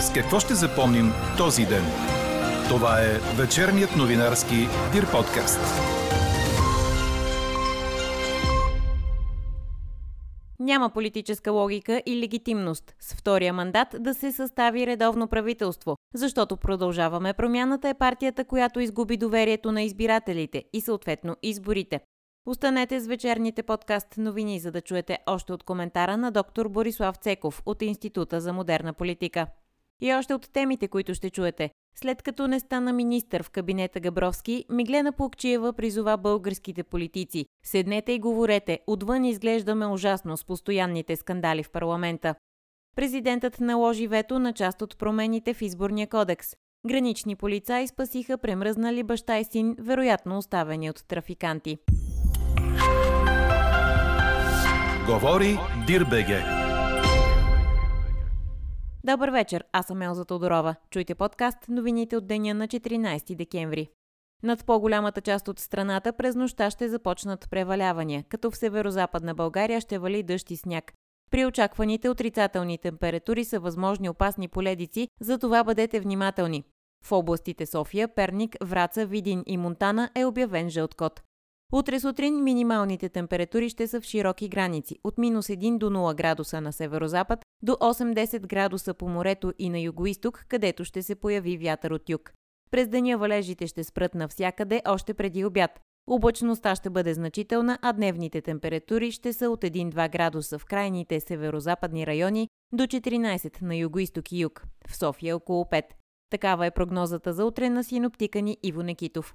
С какво ще запомним този ден? Това е вечерният новинарски Дир подкаст. Няма политическа логика и легитимност с втория мандат да се състави редовно правителство, защото продължаваме промяната е партията, която изгуби доверието на избирателите и съответно изборите. Останете с вечерните подкаст новини, за да чуете още от коментара на доктор Борислав Цеков от Института за модерна политика. И още от темите, които ще чуете. След като не стана министър в кабинета Габровски, Миглена Пукчиева призова българските политици. Седнете и говорете, отвън изглеждаме ужасно с постоянните скандали в парламента. Президентът наложи вето на част от промените в изборния кодекс. Гранични полицаи спасиха премръзнали баща и син, вероятно оставени от трафиканти. Говори Дирбеге. Добър вечер, аз съм Елза Тодорова. Чуйте подкаст новините от деня на 14 декември. Над по-голямата част от страната през нощта ще започнат превалявания, като в северо-западна България ще вали дъжд и сняг. При очакваните отрицателни температури са възможни опасни поледици, затова бъдете внимателни. В областите София, Перник, Враца, Видин и Монтана е обявен жълт код. Утре сутрин минималните температури ще са в широки граници от минус 1 до 0 градуса на северозапад до 8-10 градуса по морето и на югоисток, където ще се появи вятър от юг. През деня валежите ще спрат навсякъде още преди обяд. Облачността ще бъде значителна, а дневните температури ще са от 1-2 градуса в крайните северо-западни райони до 14 на югоисток и юг, в София около 5. Такава е прогнозата за утре на синоптика ни Иво Некитов.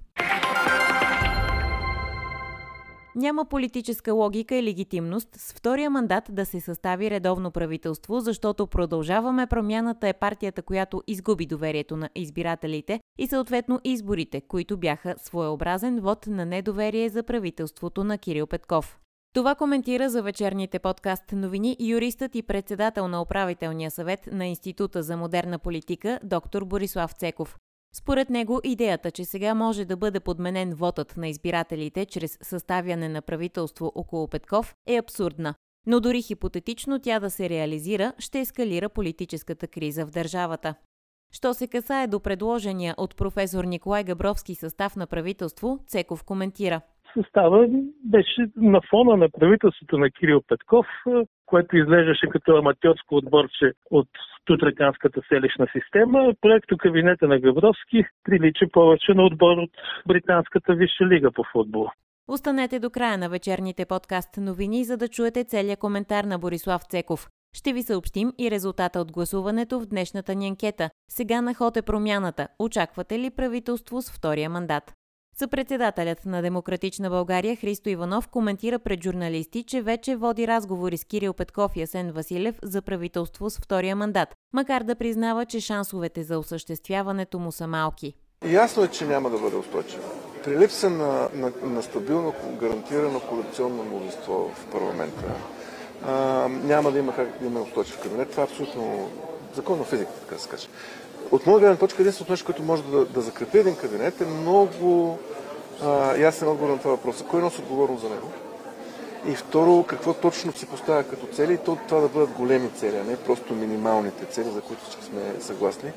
Няма политическа логика и легитимност с втория мандат да се състави редовно правителство, защото продължаваме промяната е партията, която изгуби доверието на избирателите и съответно изборите, които бяха своеобразен вод на недоверие за правителството на Кирил Петков. Това коментира за вечерните подкаст новини юристът и председател на управителния съвет на Института за модерна политика доктор Борислав Цеков. Според него идеята, че сега може да бъде подменен вотът на избирателите чрез съставяне на правителство около Петков е абсурдна. Но дори хипотетично тя да се реализира, ще ескалира политическата криза в държавата. Що се касае до предложения от професор Николай Габровски състав на правителство, Цеков коментира – състава беше на фона на правителството на Кирил Петков, което изглеждаше като аматьорско отборче от тутраканската селищна система. Проекто кабинета на Габровски прилича повече на отбор от Британската висша лига по футбол. Останете до края на вечерните подкаст новини, за да чуете целият коментар на Борислав Цеков. Ще ви съобщим и резултата от гласуването в днешната ни анкета. Сега на ход е промяната. Очаквате ли правителство с втория мандат? Съпредседателят на Демократична България Христо Иванов коментира пред журналисти, че вече води разговори с Кирил Петков и Асен Василев за правителство с втория мандат, макар да признава, че шансовете за осъществяването му са малки. Ясно е, че няма да бъде устойчиво. При липса на, на, на стабилно, гарантирано коалиционно мнозинство в парламента, а, няма да има как да има устойчив кабинет. Това е абсолютно законна физика, така да се каже. От моя гледна точка, единственото нещо, което може да, да закрепи един кабинет е много а, ясен отговор на това въпрос. Кой носи отговорност за него? И второ, какво точно се поставя като цели и то това да бъдат големи цели, а не просто минималните цели, за които всички сме съгласни.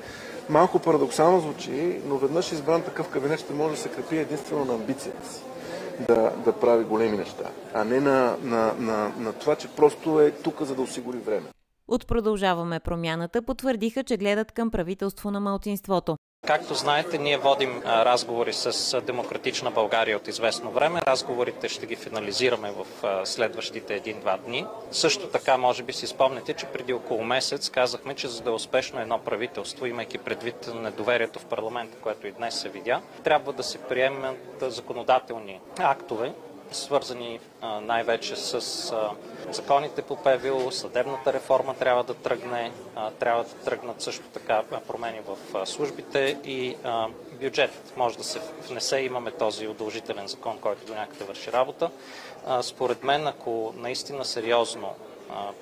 Малко парадоксално звучи, но веднъж избран такъв кабинет ще може да се крепи единствено на амбицията си да, да прави големи неща, а не на, на, на, на това, че просто е тук, за да осигури време. От Продължаваме промяната потвърдиха, че гледат към правителство на малцинството. Както знаете, ние водим разговори с Демократична България от известно време. Разговорите ще ги финализираме в следващите един-два дни. Също така, може би си спомняте, че преди около месец казахме, че за да е успешно едно правителство, имайки предвид недоверието в парламента, което и днес се видя, трябва да се приемат законодателни актове, свързани най-вече с законите по ПВО, съдебната реформа трябва да тръгне, трябва да тръгнат също така промени в службите и бюджетът може да се внесе. Имаме този удължителен закон, който до някъде върши работа. Според мен, ако наистина сериозно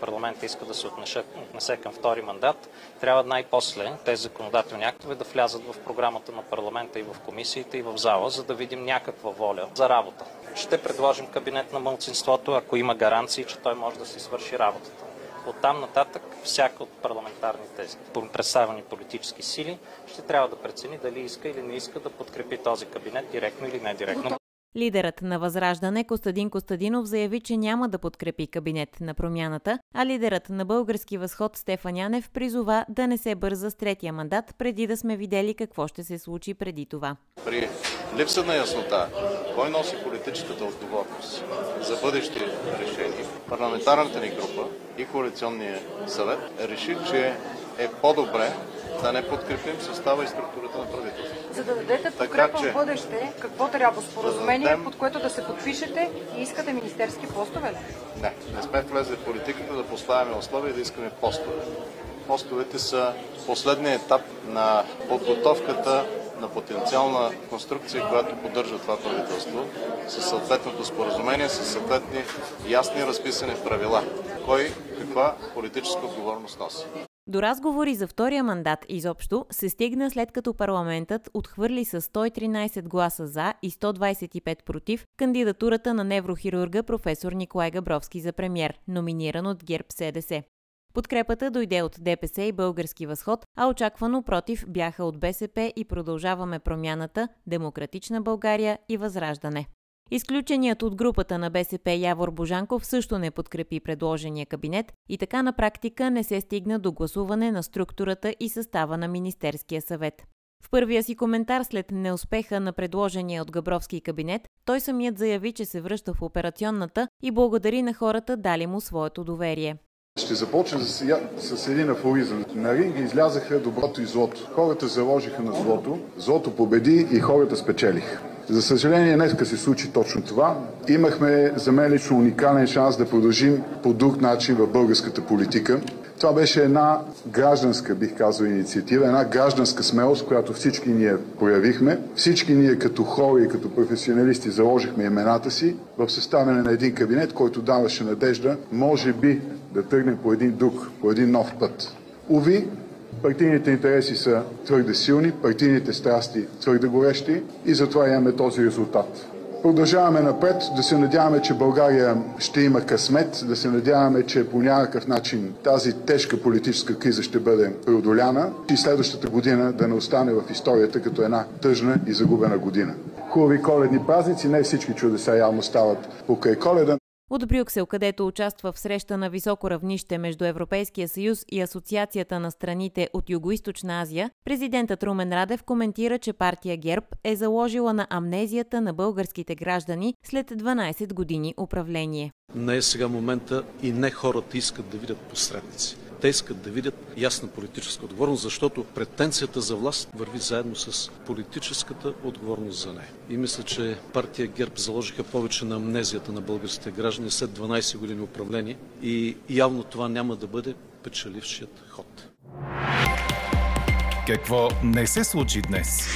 парламента иска да се отнесе, към втори мандат, трябва най-после тези законодателни актове да влязат в програмата на парламента и в комисиите и в зала, за да видим някаква воля за работа. Ще предложим кабинет на мълцинството, ако има гаранции, че той може да си свърши работата. Оттам нататък всяка от парламентарните представени политически сили ще трябва да прецени дали иска или не иска да подкрепи този кабинет директно или не директно. Лидерът на Възраждане Костадин Костадинов заяви, че няма да подкрепи кабинет на промяната, а лидерът на Български възход Стефан Янев призова да не се бърза с третия мандат, преди да сме видели какво ще се случи преди това. При липса на яснота, кой носи политическата отговорност за бъдещи решения, парламентарната ни група и коалиционния съвет реши, че е по-добре да не подкрепим състава и структурата на правителството. За да дадете подкрепа в бъдеще, какво трябва? Споразумение, под което да се подпишете и искате министерски постове? Не, не сме влезли в политиката да поставяме условия и да искаме постове. Постовете са последният етап на подготовката на потенциална конструкция, която поддържа това правителство, със съответното споразумение, със съответни ясни разписани правила. Кой каква политическа отговорност носи. До разговори за втория мандат изобщо се стигна след като парламентът отхвърли с 113 гласа за и 125 против кандидатурата на неврохирурга професор Николай Габровски за премьер, номиниран от ГЕРБ СДС. Подкрепата дойде от ДПС и Български възход, а очаквано против бяха от БСП и Продължаваме промяната, Демократична България и Възраждане. Изключеният от групата на БСП Явор Божанков също не подкрепи предложения кабинет и така на практика не се стигна до гласуване на структурата и състава на Министерския съвет. В първия си коментар след неуспеха на предложения от Габровски кабинет, той самият заяви, че се връща в операционната и благодари на хората дали му своето доверие. Ще започна с, с един афоризъм. На ринга излязаха доброто и злото. Хората заложиха на злото, злото победи и хората спечелиха. За съжаление, днеска се случи точно това. Имахме за мен лично уникален шанс да продължим по друг начин в българската политика. Това беше една гражданска, бих казал, инициатива, една гражданска смелост, която всички ние проявихме. Всички ние като хора и като професионалисти заложихме имената си в съставяне на един кабинет, който даваше надежда, може би, да тръгнем по един друг, по един нов път. Уви, Партийните интереси са твърде силни, партийните страсти твърде горещи и затова имаме този резултат. Продължаваме напред, да се надяваме, че България ще има късмет, да се надяваме, че по някакъв начин тази тежка политическа криза ще бъде преодоляна и следващата година да не остане в историята като една тъжна и загубена година. Хубави коледни празници, не всички чудеса явно стават покрай коледа. От Брюксел, където участва в среща на високо равнище между Европейския съюз и Асоциацията на страните от Юго-Источна Азия, президентът Румен Радев коментира, че партия ГЕРБ е заложила на амнезията на българските граждани след 12 години управление. Не е сега момента и не хората искат да видят посредници. Те искат да видят ясна политическа отговорност, защото претенцията за власт върви заедно с политическата отговорност за нея. И мисля, че партия ГЕРБ заложиха повече на амнезията на българските граждани след 12 години управление и явно това няма да бъде печелившият ход. Какво не се случи днес?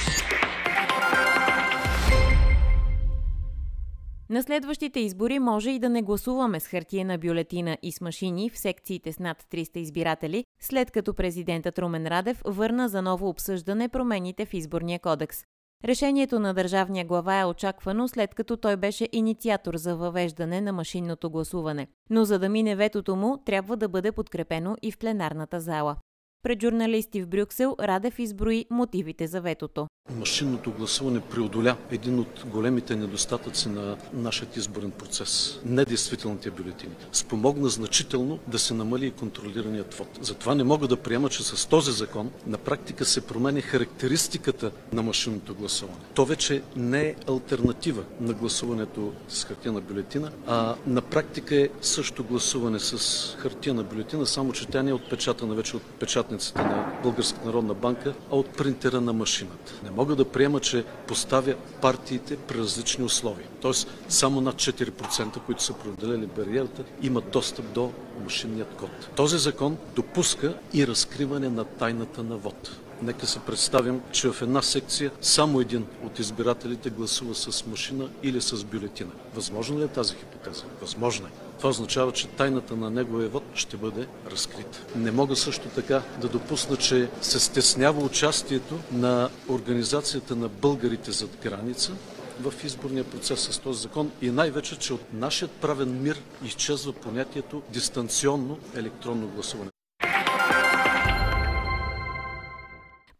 На следващите избори може и да не гласуваме с хартиена бюлетина и с машини в секциите с над 300 избиратели, след като президентът Румен Радев върна за ново обсъждане промените в изборния кодекс. Решението на държавния глава е очаквано след като той беше инициатор за въвеждане на машинното гласуване. Но за да мине ветото му, трябва да бъде подкрепено и в пленарната зала. Пред журналисти в Брюксел Радев изброи мотивите за ветото. Машинното гласуване преодоля един от големите недостатъци на нашия изборен процес. Недействителните бюлетини. Спомогна значително да се намали и контролираният вод. Затова не мога да приема, че с този закон на практика се променя характеристиката на машинното гласуване. То вече не е альтернатива на гласуването с хартияна бюлетина, а на практика е също гласуване с хартияна бюлетина, само че тя не е отпечатана вече от печатницата на Българската народна банка, а от принтера на машината. Не мога да приема, че поставя партиите при различни условия. Тоест, само над 4%, които са преодолели бариерата, имат достъп до машинният код. Този закон допуска и разкриване на тайната на вод. Нека се представим, че в една секция само един от избирателите гласува с машина или с бюлетина. Възможно ли е тази хипотеза? Възможно е. Това означава, че тайната на неговия вод ще бъде разкрита. Не мога също така да допусна, че се стеснява участието на Организацията на българите зад граница в изборния процес с този закон и най-вече, че от нашият правен мир изчезва понятието дистанционно електронно гласуване.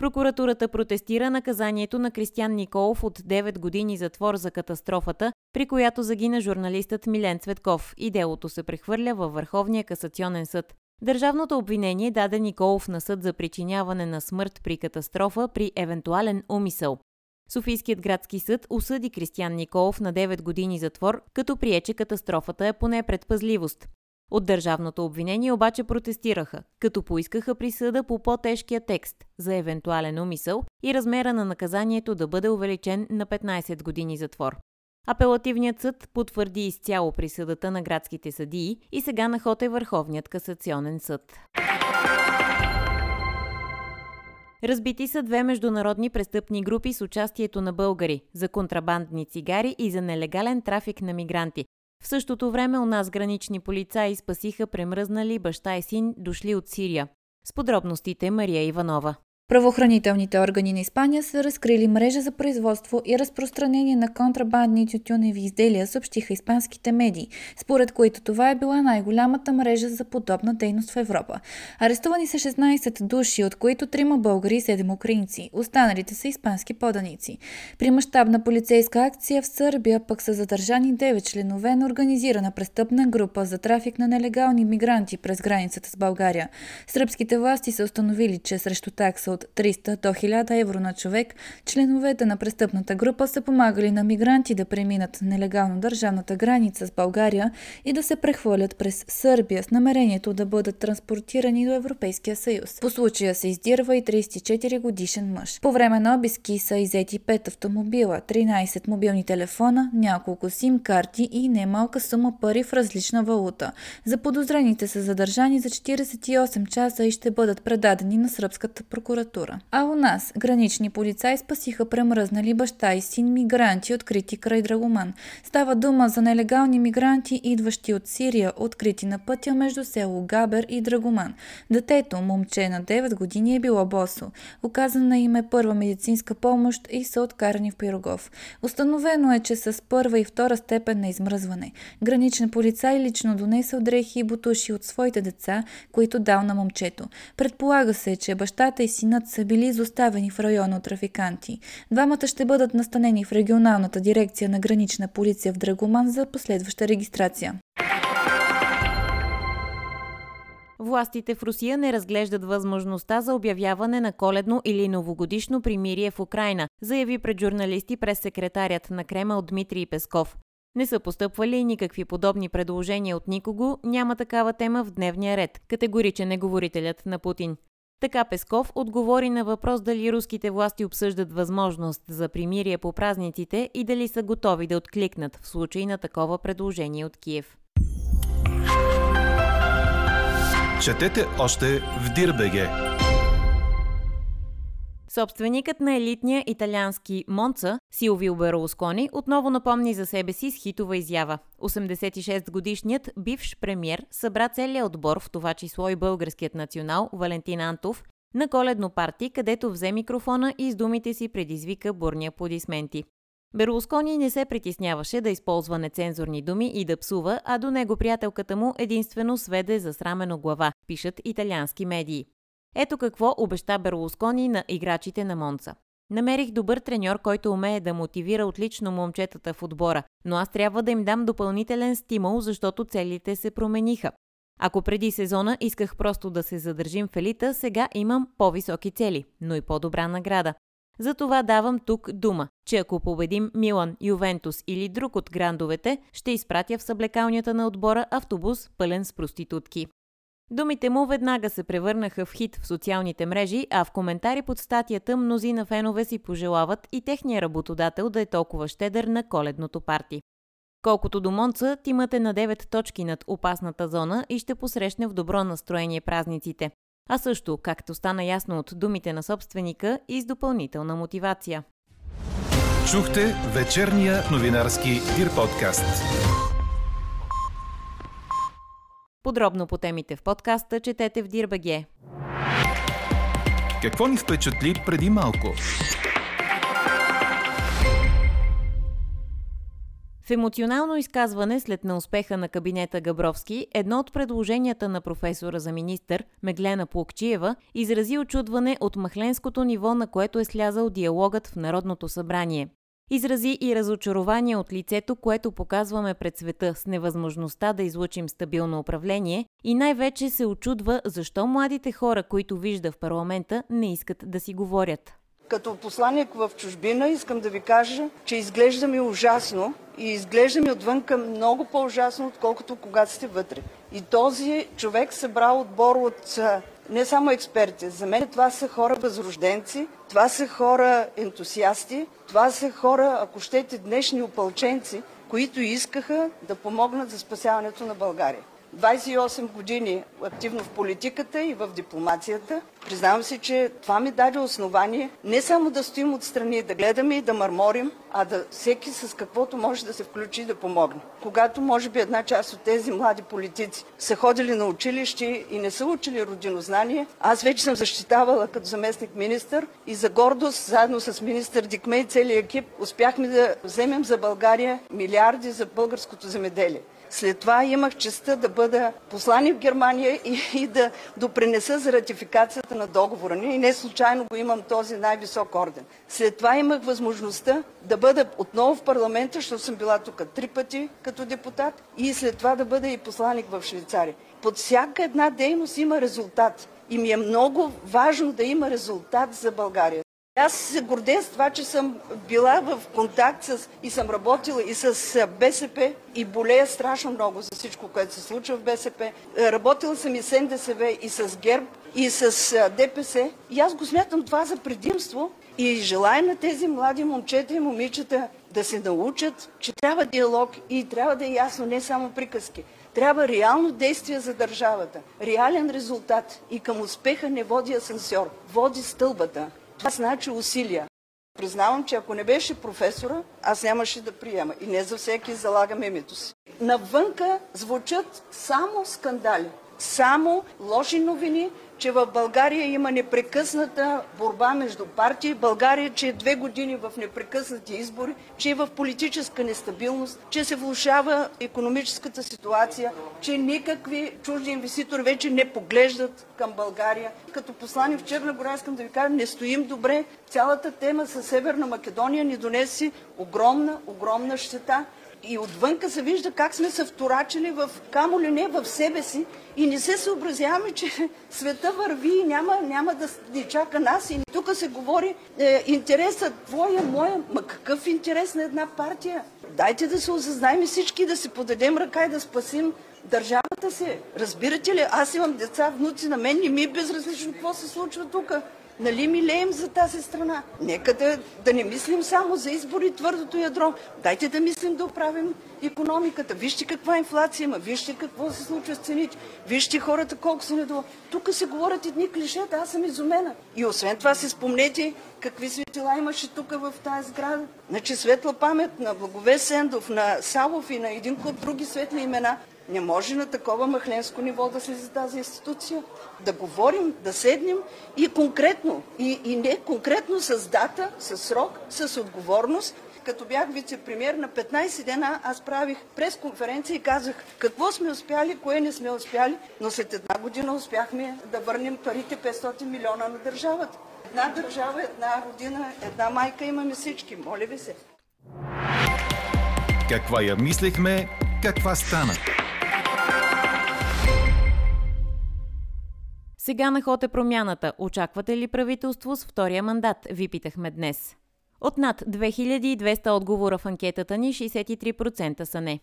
Прокуратурата протестира наказанието на Кристиян Николов от 9 години затвор за катастрофата, при която загина журналистът Милен Цветков и делото се прехвърля във Върховния касационен съд. Държавното обвинение даде Николов на съд за причиняване на смърт при катастрофа при евентуален умисъл. Софийският градски съд осъди Кристиян Николов на 9 години затвор, като прие, че катастрофата е поне предпазливост. От държавното обвинение обаче протестираха, като поискаха присъда по по-тежкия текст за евентуален умисъл и размера на наказанието да бъде увеличен на 15 години затвор. Апелативният съд потвърди изцяло присъдата на градските съдии и сега на ход е Върховният касационен съд. Разбити са две международни престъпни групи с участието на българи за контрабандни цигари и за нелегален трафик на мигранти. В същото време у нас гранични полицаи спасиха премръзнали баща и син, дошли от Сирия. С подробностите Мария Иванова. Правоохранителните органи на Испания са разкрили мрежа за производство и разпространение на контрабандни тютюневи изделия, съобщиха испанските медии, според които това е била най-голямата мрежа за подобна дейност в Европа. Арестувани са 16 души, от които трима българи и 7 украинци. Останалите са испански поданици. При мащабна полицейска акция в Сърбия пък са задържани 9 членове на организирана престъпна група за трафик на нелегални мигранти през границата с България. Сръбските власти са установили, че срещу такса от от 300 до 1000 евро на човек, членовете на престъпната група са помагали на мигранти да преминат нелегално държавната граница с България и да се прехвърлят през Сърбия с намерението да бъдат транспортирани до Европейския съюз. По случая се издирва и 34 годишен мъж. По време на обиски са изети 5 автомобила, 13 мобилни телефона, няколко сим карти и немалка сума пари в различна валута. За подозрените са задържани за 48 часа и ще бъдат предадени на сръбската прокуратура прокуратура. А у нас гранични полицаи спасиха премръзнали баща и син мигранти, открити край Драгоман. Става дума за нелегални мигранти, идващи от Сирия, открити на пътя между село Габер и Драгоман. Детето, момче на 9 години, е било босо. Оказана им е първа медицинска помощ и са откарани в Пирогов. Установено е, че с първа и втора степен на измръзване. Граничен полицай лично донесъл дрехи и бутуши от своите деца, които дал на момчето. Предполага се, че бащата и синът синът са били изоставени в района от трафиканти. Двамата ще бъдат настанени в регионалната дирекция на гранична полиция в Драгоман за последваща регистрация. Властите в Русия не разглеждат възможността за обявяване на коледно или новогодишно примирие в Украина, заяви пред журналисти през секретарят на Кремъл Дмитрий Песков. Не са постъпвали никакви подобни предложения от никого, няма такава тема в дневния ред, категоричен е говорителят на Путин. Така Песков отговори на въпрос дали руските власти обсъждат възможност за примирие по празниците и дали са готови да откликнат в случай на такова предложение от Киев. Четете още в Дирбеге! Собственикът на елитния италиански Монца, Силвио Берлускони, отново напомни за себе си с хитова изява. 86-годишният бивш премьер събра целият отбор, в това число и българският национал Валентин Антов, на коледно парти, където взе микрофона и с думите си предизвика бурни аплодисменти. Берлускони не се притесняваше да използва нецензурни думи и да псува, а до него приятелката му единствено сведе за срамено глава, пишат италиански медии. Ето какво обеща Берлускони на играчите на Монца. Намерих добър треньор, който умее да мотивира отлично момчетата в отбора, но аз трябва да им дам допълнителен стимул, защото целите се промениха. Ако преди сезона исках просто да се задържим в елита, сега имам по-високи цели, но и по-добра награда. Затова давам тук дума, че ако победим Милан, Ювентус или друг от грандовете, ще изпратя в съблекалнята на отбора автобус пълен с проститутки. Думите му веднага се превърнаха в хит в социалните мрежи, а в коментари под статията мнозина фенове си пожелават и техния работодател да е толкова щедър на коледното парти. Колкото до Монца, тимът е на 9 точки над опасната зона и ще посрещне в добро настроение празниците. А също, както стана ясно от думите на собственика, и с допълнителна мотивация. Чухте вечерния новинарски Дир подкаст. Подробно по темите в подкаста четете в Дирбаге. Какво ни впечатли преди малко? В емоционално изказване след неуспеха на кабинета Габровски, едно от предложенията на професора за министър, Меглена Плукчиева, изрази очудване от махленското ниво, на което е слязал диалогът в Народното събрание. Изрази и разочарование от лицето, което показваме пред света с невъзможността да излучим стабилно управление и най-вече се очудва защо младите хора, които вижда в парламента, не искат да си говорят. Като посланник в чужбина искам да ви кажа, че изглежда ми ужасно и изглежда ми отвънка много по-ужасно, отколкото когато сте вътре. И този човек събрал отбор от не само експерти. За мен това са хора възрожденци, това са хора ентусиасти, това са хора, ако щете, днешни опълченци, които искаха да помогнат за спасяването на България. 28 години активно в политиката и в дипломацията. Признавам си, че това ми даде основание не само да стоим отстрани, да гледаме и да мърморим, а да всеки с каквото може да се включи и да помогне. Когато може би една част от тези млади политици са ходили на училище и не са учили родинознание, аз вече съм защитавала като заместник министър и за гордост, заедно с министър Дикме и целият екип, успяхме да вземем за България милиарди за българското земеделие. След това имах честа да бъда послани в Германия и, и да допринеса за ратификацията на договора. И не случайно го имам този най-висок орден. След това имах възможността да бъда отново в парламента, защото съм била тук три пъти като депутат и след това да бъда и посланик в Швейцария. Под всяка една дейност има резултат. И ми е много важно да има резултат за България. Аз се гордея с това, че съм била в контакт с, и съм работила и с БСП и болея страшно много за всичко, което се случва в БСП. Работила съм и с НДСВ, и с ГЕРБ, и с ДПС. И аз го смятам това за предимство и желая на тези млади момчета и момичета да се научат, че трябва диалог и трябва да е ясно не само приказки. Трябва реално действие за държавата, реален резултат и към успеха не води асансьор, води стълбата. Това значи усилия. Признавам, че ако не беше професора, аз нямаше да приема. И не за всеки залагам името си. Навънка звучат само скандали, само лоши новини, че в България има непрекъсната борба между партии, България, че е две години в непрекъснати избори, че е в политическа нестабилност, че се влушава економическата ситуация, че никакви чужди инвеститори вече не поглеждат към България. Като послани в Черна гора искам да ви кажа, не стоим добре. Цялата тема с Северна Македония ни донеси огромна, огромна щета и отвънка се вижда как сме се вторачили в камо ли не в себе си и не се съобразяваме, че света върви и няма, няма да ни чака нас. И тук се говори е, интересът твоя, моя. Ма какъв интерес на една партия? Дайте да се осъзнаем всички, да си подадем ръка и да спасим държавата си. Разбирате ли? Аз имам деца, внуци на мен, и ми е безразлично какво се случва тук. Нали милеем за тази страна? Нека да, да не мислим само за избори твърдото ядро. Дайте да мислим да оправим економиката. Вижте каква инфлация има, вижте какво се случва с цените, вижте хората колко са недоволни. Тук се говорят едни клишета, аз съм изумена. И освен това си спомнете какви светила имаше тук в тази сграда. Значи светла памет на Благове Сендов, на Савов и на един куп други светли имена. Не може на такова махленско ниво да се за тази институция. Да говорим, да седнем и конкретно, и, и не конкретно с дата, с срок, с отговорност. Като бях вице-премьер на 15 дена, аз правих пресконференция и казах какво сме успяли, кое не сме успяли, но след една година успяхме да върнем парите 500 милиона на държавата. Една държава, една родина, една майка имаме всички. Моля ви се. Каква я мислехме, каква стана? Сега на ход е промяната. Очаквате ли правителство с втория мандат? Ви питахме днес. От над 2200 отговора в анкетата ни 63% са не.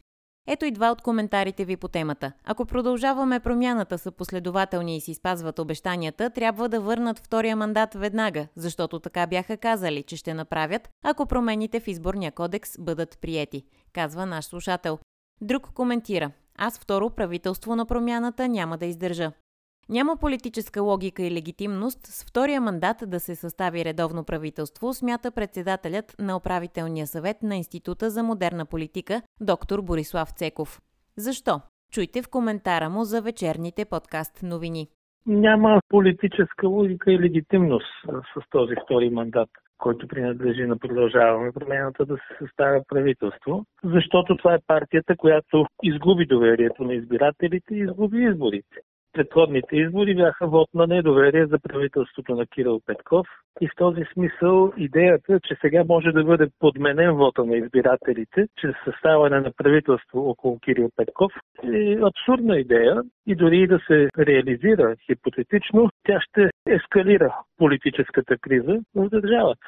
Ето и два от коментарите ви по темата. Ако продължаваме промяната са последователни и си спазват обещанията, трябва да върнат втория мандат веднага, защото така бяха казали, че ще направят, ако промените в изборния кодекс бъдат приети, казва наш слушател. Друг коментира. Аз второ правителство на промяната няма да издържа. Няма политическа логика и легитимност с втория мандат да се състави редовно правителство, смята председателят на управителния съвет на Института за модерна политика, доктор Борислав Цеков. Защо? Чуйте в коментара му за вечерните подкаст новини. Няма политическа логика и легитимност с този втори мандат. който принадлежи на продължаваме промената да се съставя правителство, защото това е партията, която изгуби доверието на избирателите и изгуби изборите предходните избори бяха вод на недоверие за правителството на Кирил Петков и в този смисъл идеята, че сега може да бъде подменен вота на избирателите чрез съставане на правителство около Кирил Петков е абсурдна идея и дори да се реализира хипотетично, тя ще ескалира политическата криза в държавата.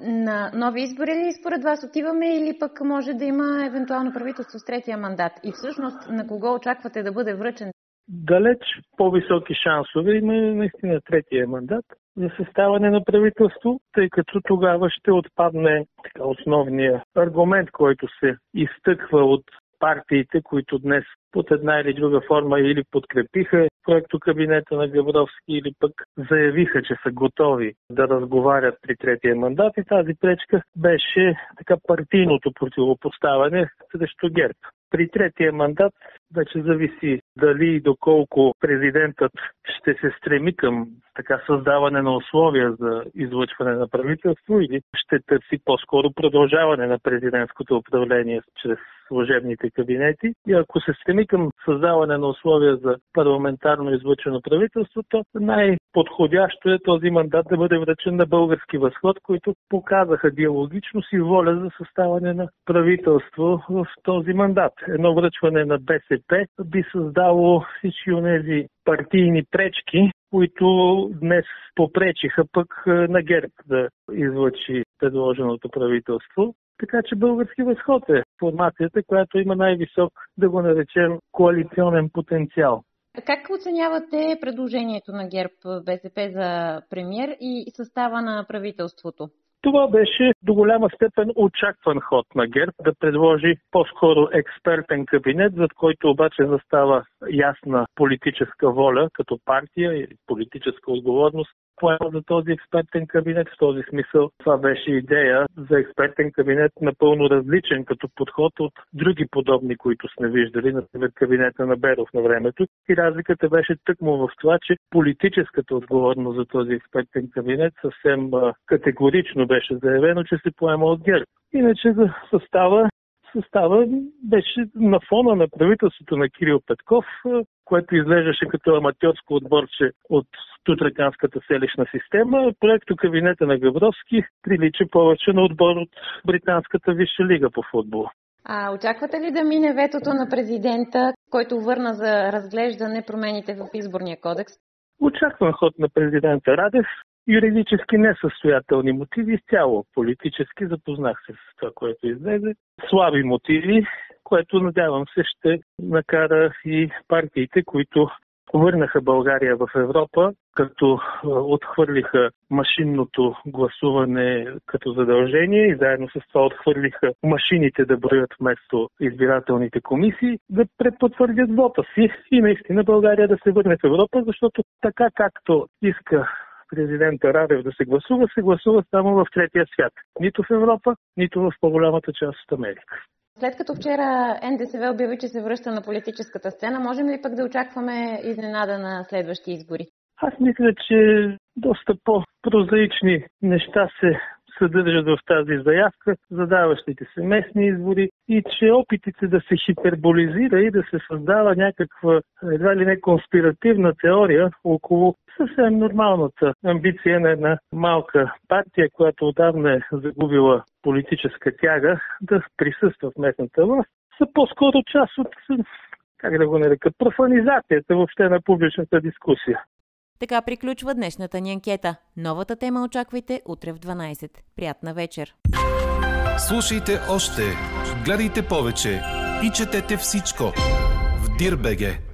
На нови избори ли според вас отиваме или пък може да има евентуално правителство с третия мандат? И всъщност на кого очаквате да бъде връчен далеч по-високи шансове има наистина третия мандат за съставане на правителство, тъй като тогава ще отпадне така, основния аргумент, който се изтъква от партиите, които днес под една или друга форма или подкрепиха проекто кабинета на Габровски или пък заявиха, че са готови да разговарят при третия мандат и тази пречка беше така партийното противопоставяне срещу ГЕРБ. При третия мандат вече зависи дали и доколко президентът ще се стреми към така създаване на условия за излъчване на правителство или ще търси по-скоро продължаване на президентското управление чрез служебните кабинети. И ако се стреми към създаване на условия за парламентарно излъчено правителство, то най-подходящо е този мандат да бъде връчен на български възход, които показаха диалогично си воля за съставане на правителство в този мандат. Едно връчване на БСП би създало всички тези партийни пречки, които днес попречиха пък на ГЕРБ да излъчи предложеното правителство. Така че български възход е формацията, която има най-висок, да го наречем, коалиционен потенциал. Как оценявате предложението на ГЕРБ БСП за премьер и състава на правителството? Това беше до голяма степен очакван ход на ГЕРБ да предложи по-скоро експертен кабинет, зад който обаче застава ясна политическа воля като партия и политическа отговорност поема за този експертен кабинет. В този смисъл това беше идея за експертен кабинет напълно различен като подход от други подобни, които сме виждали, например кабинета на Беров на времето. И разликата беше тъкмо в това, че политическата отговорност за този експертен кабинет съвсем категорично беше заявено, че се поема от ГЕРБ. Иначе за състава състава беше на фона на правителството на Кирил Петков, което изглеждаше като аматьорско отборче от тутраканската селищна система. Проекто кабинета на Гавровски прилича повече на отбор от Британската висша лига по футбол. А очаквате ли да мине ветото на президента, който върна за разглеждане промените в изборния кодекс? Очаквам ход на президента Радев юридически несъстоятелни мотиви, изцяло политически. Запознах се с това, което излезе. Слаби мотиви, което надявам се ще накара и партиите, които върнаха България в Европа, като отхвърлиха машинното гласуване като задължение и заедно с това отхвърлиха машините да броят вместо избирателните комисии, да препотвърдят вота си и наистина България да се върне в Европа, защото така както иска президента Радев да се гласува, се гласува само в третия свят. Нито в Европа, нито в по-голямата част от Америка. След като вчера НДСВ обяви, че се връща на политическата сцена, можем ли пък да очакваме изненада на следващи избори? Аз мисля, че доста по-прозаични неща се съдържат в тази заявка, задаващите се местни избори и че опитите да се хиперболизира и да се създава някаква едва ли не конспиративна теория около съвсем нормалната амбиция на една малка партия, която отдавна е загубила политическа тяга да присъства в местната власт, са по-скоро част от как да го нарека, профанизацията въобще на публичната дискусия. Така приключва днешната ни анкета. Новата тема очаквайте утре в 12. Приятна вечер! Слушайте още, гледайте повече и четете всичко в Дирбеге.